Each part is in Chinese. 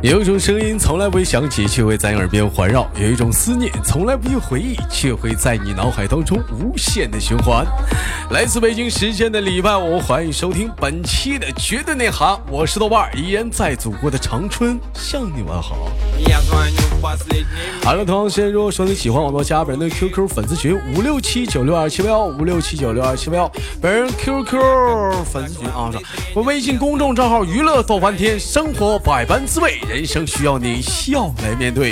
有一种声音从来不会响起，却会在你耳边环绕；有一种思念从来不用回忆，却会在你脑海当中无限的循环。来自北京时间的礼拜五，欢迎收听本期的绝对内涵，我是豆瓣，依然在祖国的长春向你问好。好了，同样时间，如果说你喜欢我们加本人的 QQ 粉丝群五六七九六二七八幺五六七九六二七八幺，本人 QQ 粉丝群啊，我微信公众账号娱乐逗翻天，生活百般滋味。人生需要你笑来面对。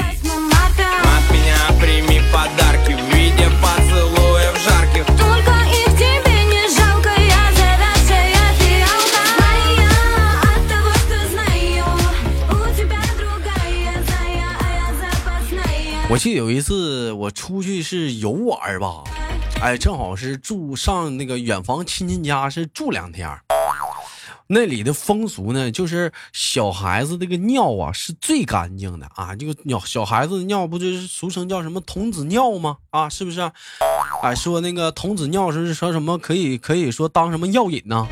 我记得有一次我出去是游玩吧，哎，正好是住上那个远房亲戚家是住两天。那里的风俗呢，就是小孩子这个尿啊是最干净的啊，这个尿小孩子的尿不就是俗称叫什么童子尿吗？啊，是不是？哎，说那个童子尿是说什么可以可以说当什么药引呢？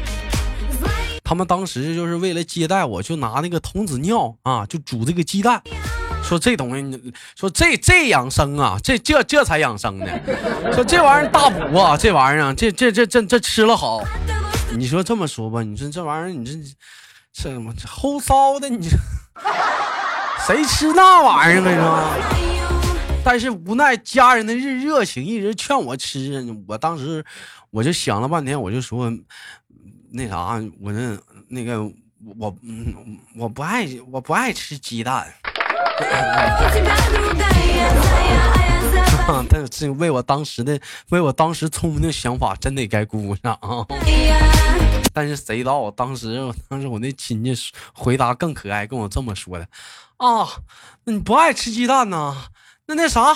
他们当时就是为了接待我，就拿那个童子尿啊，就煮这个鸡蛋，说这东西，说这这养生啊，这这这才养生呢，说这玩意儿大补啊，这玩意儿这这这这这吃了好。你说这么说吧，你说这玩意儿，你这这什么齁骚的？你这谁吃那玩意儿啊？但是无奈家人的热热情一直劝我吃，我当时我就想了半天，我就说那啥，我那那个我嗯我不爱我不爱吃鸡蛋。但是为我当时的为我当时聪明的想法，真得该鼓掌啊！但是谁知道，当时当时我那亲戚回答更可爱，跟我这么说的啊：“那你不爱吃鸡蛋呢？那那啥，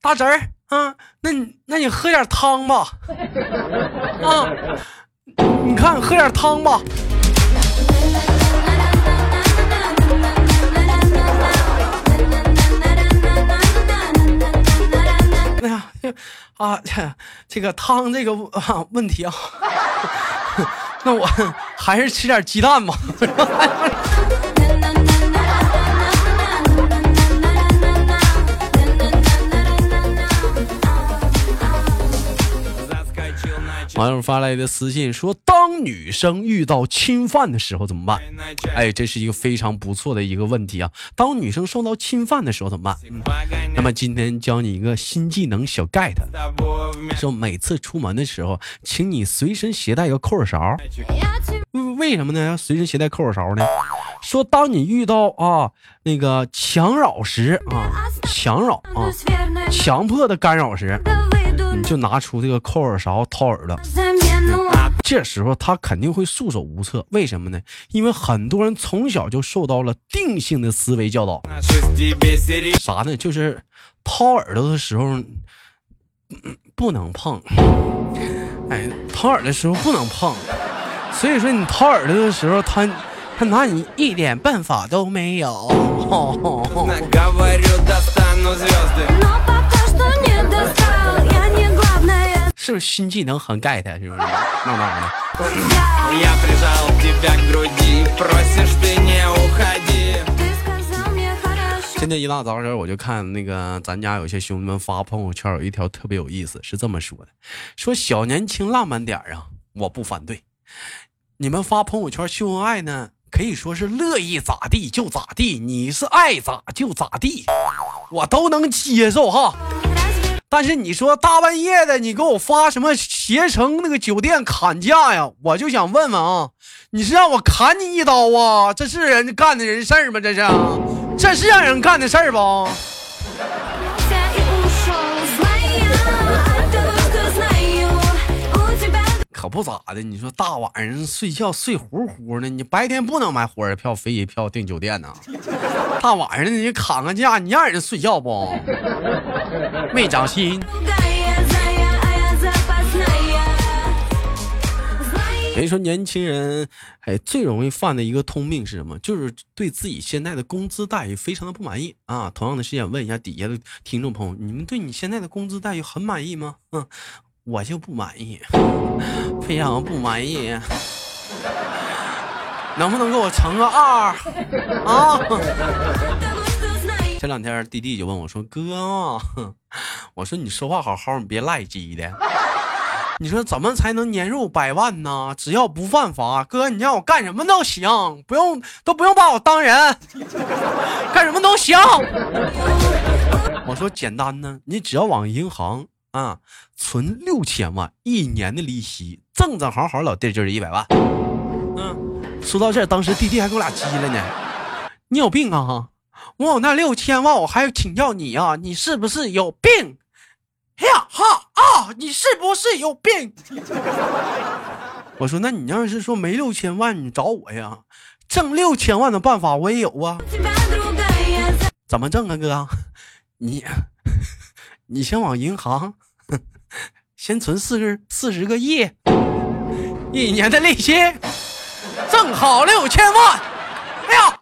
大侄儿啊，那你那你喝点汤吧，啊，你看喝点汤吧。”哎呀，啊，这个汤这个问题啊，那我 还是吃点鸡蛋吧。网友发来的私信说：“当女生遇到侵犯的时候怎么办？”哎，这是一个非常不错的一个问题啊！当女生受到侵犯的时候怎么办？那么今天教你一个新技能小 get，说每次出门的时候，请你随身携带一个扣耳勺。为什么呢？要随身携带扣耳勺呢？说当你遇到啊那个强扰时啊，强扰啊，强迫的干扰时。你就拿出这个扣耳勺掏耳朵，这时候他肯定会束手无策。为什么呢？因为很多人从小就受到了定性的思维教导，啥呢？就是掏耳朵的时候不能碰，哎，掏耳的时候不能碰。所以说你掏耳朵的时候，他他拿你一点办法都没有。是不是新技能很 get？是不是？闹闹的。今天一大早上我就看那个咱家有些兄弟们发朋友圈，有一条特别有意思，是这么说的：说小年轻浪漫点啊，我不反对。你们发朋友圈秀恩爱呢，可以说是乐意咋地就咋地，你是爱咋就咋地，我都能接受哈。但是你说大半夜的，你给我发什么携程那个酒店砍价呀？我就想问问啊，你是让我砍你一刀啊？这是人干的人事儿吗？这是，这是让人干的事儿不？可不咋的，你说大晚上睡觉睡呼呼的，你白天不能买火车票、飞机票订酒店呢？大晚上你砍个价，你让人睡觉不？没长心。人说，年轻人哎最容易犯的一个通病是什么？就是对自己现在的工资待遇非常的不满意啊。同样的，时间问一下底下的听众朋友，你们对你现在的工资待遇很满意吗？嗯。我就不满意，非常不满意。能不能给我乘个二啊？前两天弟弟就问我说：“哥，我说你说话好好，你别赖鸡的。你说怎么才能年入百万呢？只要不犯法，哥，你让我干什么都行，不用都不用把我当人，干什么都行。”我说简单呢，你只要往银行啊存六千万，一年的利息正正好好，老弟就是一百万。嗯，说到这儿，当时弟弟还给我俩急了呢。你有病啊！我有那六千万，我还请教你啊，你是不是有病？呀哈啊！你是不是有病？我说，那你要是说没六千万，你找我呀？挣六千万的办法我也有啊。怎么挣啊，哥？你，你先往银行先存四个四十个亿，一年的利息正好六千万。哎呀，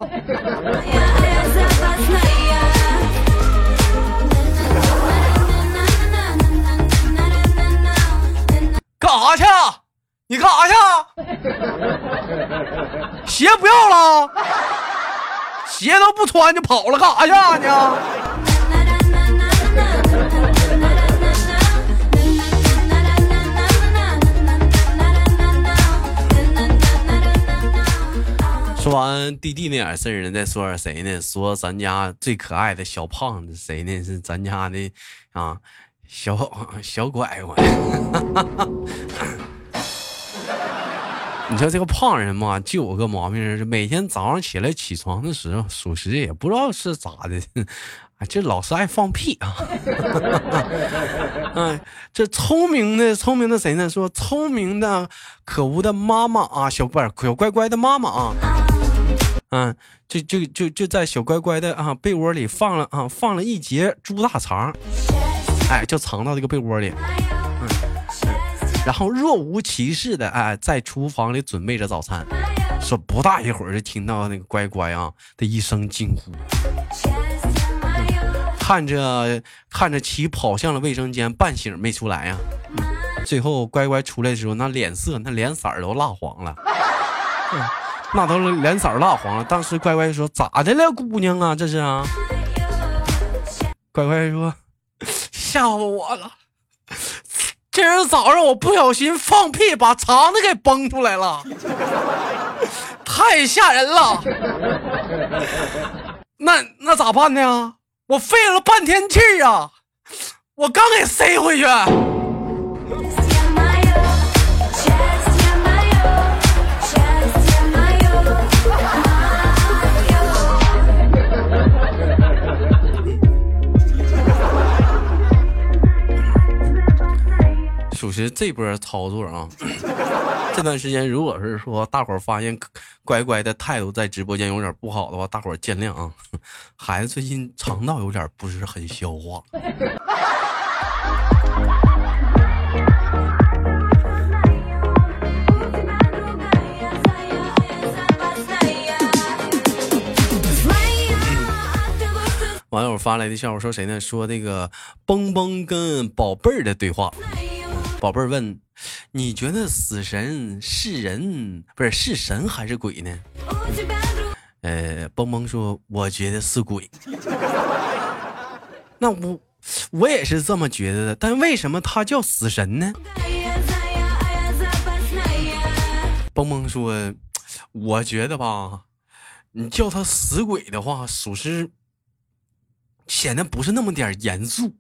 干啥去？你干啥去？鞋不要了？鞋都不穿就跑了，干啥去你？说完弟弟那点事儿呢，再说点谁呢？说咱家最可爱的小胖子谁呢？是咱家的啊，小小拐拐。你说这个胖人嘛，就有个毛病，是每天早上起来起床的时候，属实也不知道是咋的，啊，就老是爱放屁啊。哎，这聪明的聪明的谁呢？说聪明的可恶的妈妈啊，小不是小乖乖的妈妈啊。嗯，就就就就在小乖乖的啊被窝里放了啊放了一节猪大肠，哎，就藏到这个被窝里，嗯，然后若无其事的哎在厨房里准备着早餐，说不大一会儿就听到那个乖乖啊的一声惊呼，看着看着其跑向了卫生间，半醒没出来呀，最后乖乖出来的时候，那脸色那脸色都蜡黄了。那都是脸色蜡黄了。当时乖乖说：“咋的了，姑娘啊？这是啊。”乖乖说：“吓唬我了。今儿早上我不小心放屁，把肠子给崩出来了，太吓人了。那那咋办呢？我费了半天气啊，我刚给塞回去。”属实这波操作啊，这段时间如果是说大伙儿发现乖乖的态度在直播间有点不好的话，大伙儿见谅啊。孩子最近肠道有点不是很消化。网友发来的笑话说谁呢？说那个蹦蹦跟宝贝儿的对话。宝贝儿问：“你觉得死神是人不是是神还是鬼呢？”呃，蹦蹦说：“我觉得是鬼。”那我我也是这么觉得的，但为什么他叫死神呢？蹦蹦说：“我觉得吧，你叫他死鬼的话，属实显得不是那么点严肃。”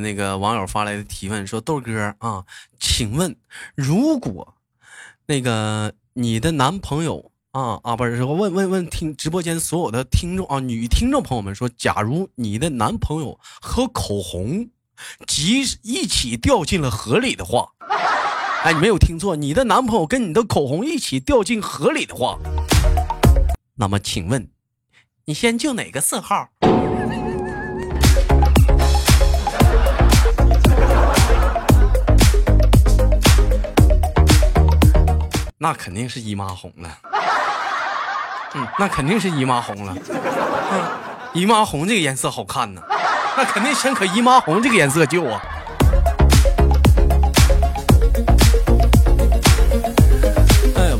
那个网友发来的提问说：“豆哥啊，请问，如果那个你的男朋友啊啊，不是问问问听直播间所有的听众啊，女听众朋友们说，假如你的男朋友和口红即一起掉进了河里的话，哎，你没有听错，你的男朋友跟你的口红一起掉进河里的话，那么请问，你先救哪个色号？”那肯定是姨妈红了，嗯，那肯定是姨妈红了，嗯，姨妈红这个颜色好看呢，那肯定先可姨妈红这个颜色救啊。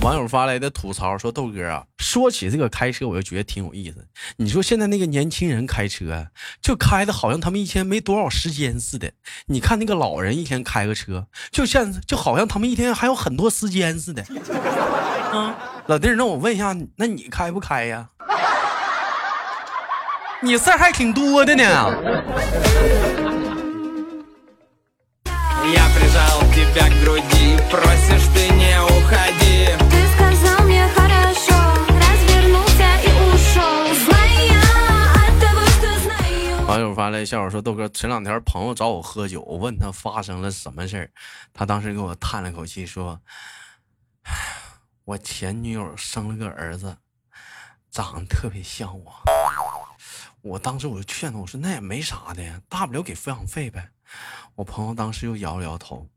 网友发来的吐槽说：“豆哥啊，说起这个开车，我就觉得挺有意思。你说现在那个年轻人开车，就开的好像他们一天没多少时间似的。你看那个老人一天开个车，就像就好像他们一天还有很多时间似的。啊，老弟，那我问一下，那你开不开呀？你事儿还挺多的呢。”笑话说：“豆哥，前两天朋友找我喝酒，我问他发生了什么事儿，他当时给我叹了口气说：‘我前女友生了个儿子，长得特别像我。’我当时我就劝他，我说那也没啥的，大不了给抚养费呗。我朋友当时又摇了摇头，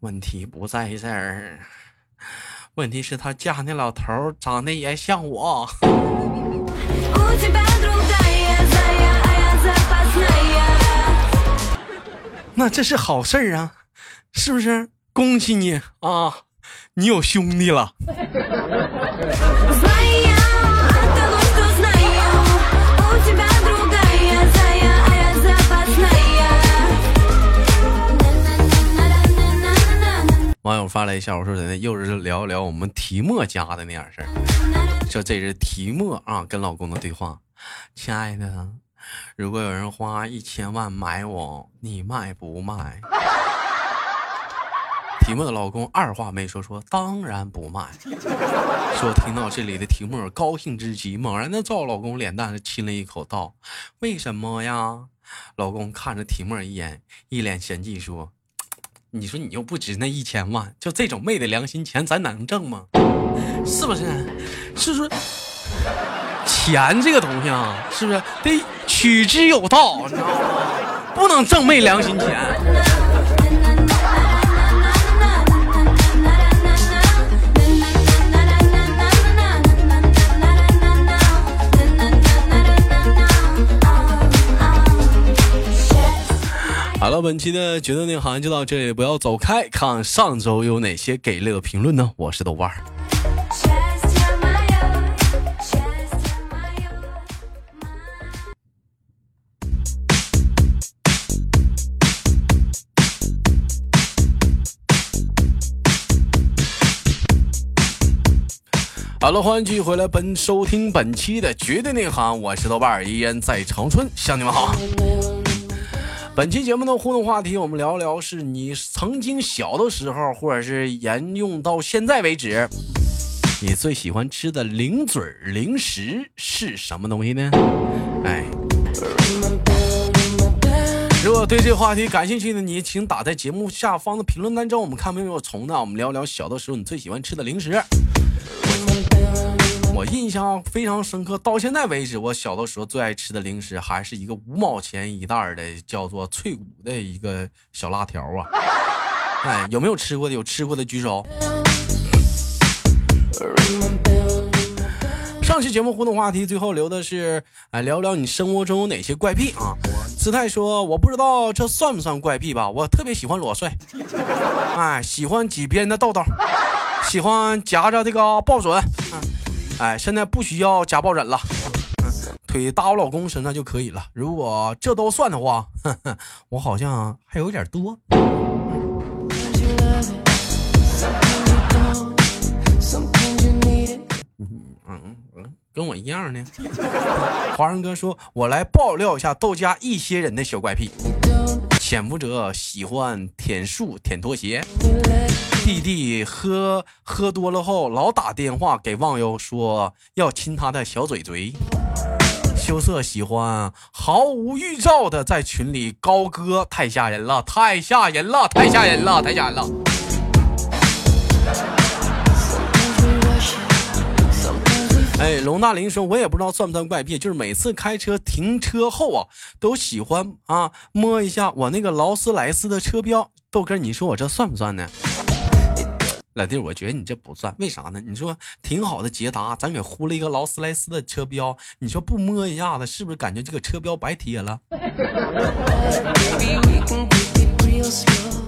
问题不在这儿，问题是他家那老头长得也像我。”那这是好事儿啊，是不是？恭喜你啊，你有兄弟了。网友发来一下，我说：“的又是聊聊我们提莫家的那点事儿。”说这是提莫啊，跟老公的对话，亲爱的。如果有人花一千万买我，你卖不卖？提莫的老公二话没说，说当然不卖。说听到这里的提莫高兴之极，猛然的照老公脸蛋亲了一口，道：“为什么呀？”老公看着提莫一眼，一脸嫌弃说：“你说你又不值那一千万，就这种昧的良心钱，咱能挣吗？是不是？是不是？”钱这个东西啊，是不是得取之有道？你知道吗？不能挣昧良心钱。好了，本期的绝对内行就到这里，不要走开，看上周有哪些给力的评论呢？我是豆瓣儿。好了，欢迎继续回来，本收听本期的绝对内行，我是豆瓣儿，依然在长春向你们好。本期节目的互动话题，我们聊聊是你曾经小的时候，或者是沿用到现在为止，你最喜欢吃的零嘴零食是什么东西呢？哎，如果对这个话题感兴趣的你，请打在节目下方的评论当中，我们看没有虫呢？我们聊聊小的时候你最喜欢吃的零食。我印象非常深刻，到现在为止，我小的时候最爱吃的零食还是一个五毛钱一袋的，叫做脆骨的一个小辣条啊！哎，有没有吃过的？有吃过的举手。上期节目互动话题最后留的是，哎，聊聊你生活中有哪些怪癖啊？姿态说，我不知道这算不算怪癖吧？我特别喜欢裸睡，哎，喜欢挤别人的痘痘。喜欢夹着这个抱枕，哎，现在不需要夹抱枕了，腿搭我老公身上就可以了。如果这都算的话，我好像还有点多。嗯嗯，跟我一样呢。华人哥说：“我来爆料一下豆家一些人的小怪癖。”潜伏者喜欢舔树、舔拖鞋。弟弟喝喝多了后，老打电话给忘忧说要亲他的小嘴嘴。羞涩喜欢毫无预兆的在群里高歌，太吓人了，太吓人了，太吓人了，太吓人了。哎，龙大林说：“我也不知道算不算怪癖，就是每次开车停车后啊，都喜欢啊摸一下我那个劳斯莱斯的车标。豆哥，你说我这算不算呢？老弟，我觉得你这不算，为啥呢？你说挺好的捷达，咱给呼了一个劳斯莱斯的车标，你说不摸一下子，是不是感觉这个车标白贴了？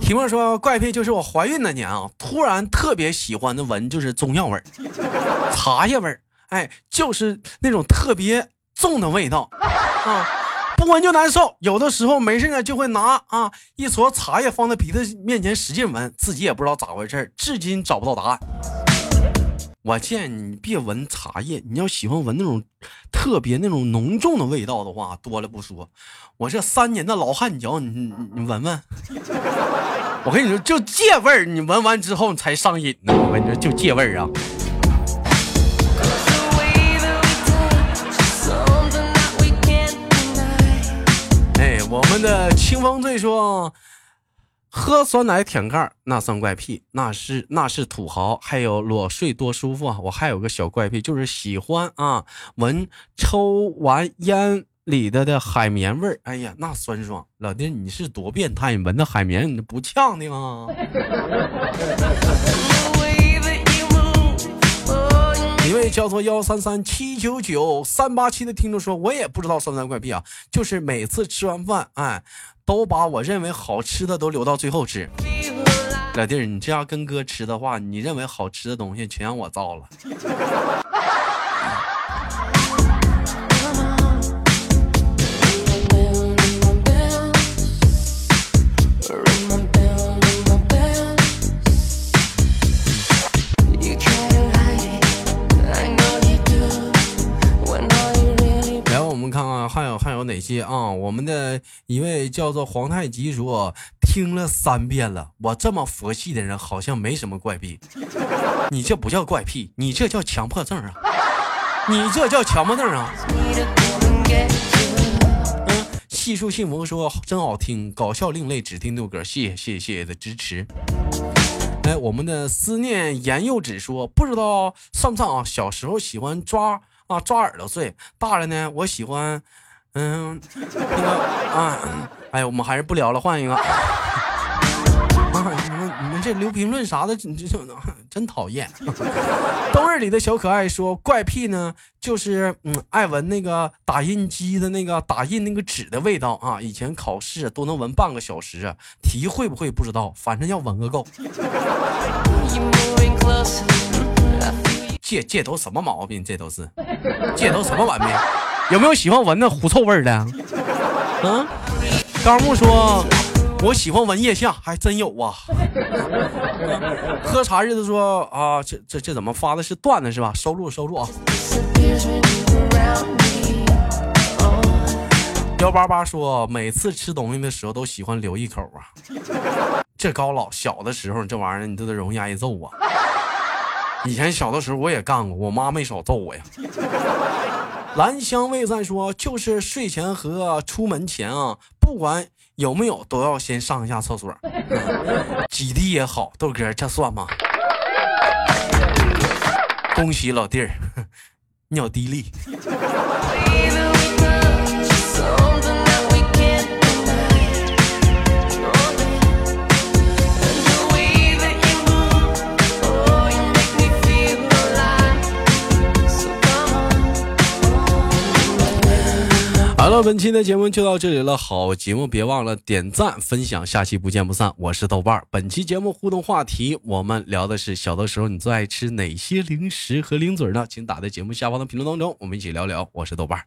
提莫说怪癖就是我怀孕那年啊，突然特别喜欢的闻就是中药味儿、茶叶味儿，哎，就是那种特别重的味道啊。不闻就难受，有的时候没事呢就会拿啊一撮茶叶放在鼻子面前使劲闻，自己也不知道咋回事至今找不到答案。我建议你别闻茶叶，你要喜欢闻那种特别那种浓重的味道的话，多了不说，我这三年的老汗脚，你你你闻闻，我跟你说就借味儿，你闻完之后你才上瘾呢。我跟你说就借味儿啊。我们的清风醉说，喝酸奶舔盖那算怪癖，那是那是土豪。还有裸睡多舒服啊！我还有个小怪癖，就是喜欢啊闻抽完烟里的的海绵味儿。哎呀，那酸爽！老弟，你是多变态？你闻那海绵，你不呛的吗？一位叫做幺三三七九九三八七的听众说：“我也不知道酸酸怪癖啊，就是每次吃完饭，哎，都把我认为好吃的都留到最后吃。老弟儿，你这样跟哥吃的话，你认为好吃的东西全让我造了。”还有还有哪些啊？我们的一位叫做皇太极说，听了三遍了。我这么佛系的人，好像没什么怪癖。你这不叫怪癖，你这叫强迫症啊！你这叫强迫症啊！嗯，细数幸福说真好听，搞笑另类，只听六哥，谢谢谢谢谢谢的支持。哎，我们的思念言幼稚说，不知道算不算啊？小时候喜欢抓啊抓耳朵睡，大了呢，我喜欢。嗯，那个啊，哎呀，我们还是不聊了，换一个。啊，你们你们这留评论啥的，这这真讨厌。冬日里的小可爱说，怪癖呢，就是嗯，爱闻那个打印机的那个打印那个纸的味道啊。以前考试都能闻半个小时，题会不会不知道，反正要闻个够。这这都什么毛病？这都是，这都什么玩意？有没有喜欢闻那狐臭味的？嗯，高木说，我喜欢闻腋下，还真有啊。喝茶日子说啊，这这这怎么发的是段子是吧？收录收录啊。幺八八说，每次吃东西的时候都喜欢留一口啊。这高老小的时候这玩意儿你都得容易挨揍啊。以前小的时候我也干过，我妈没少揍我呀。兰香味散说，就是睡前和出门前啊，不管有没有，都要先上一下厕所，几滴也好。豆哥，这算吗？恭喜老弟儿，尿滴利。好了，本期的节目就到这里了。好节目，别忘了点赞、分享，下期不见不散。我是豆瓣儿。本期节目互动话题，我们聊的是小的时候你最爱吃哪些零食和零嘴呢？请打在节目下方的评论当中，我们一起聊聊。我是豆瓣儿。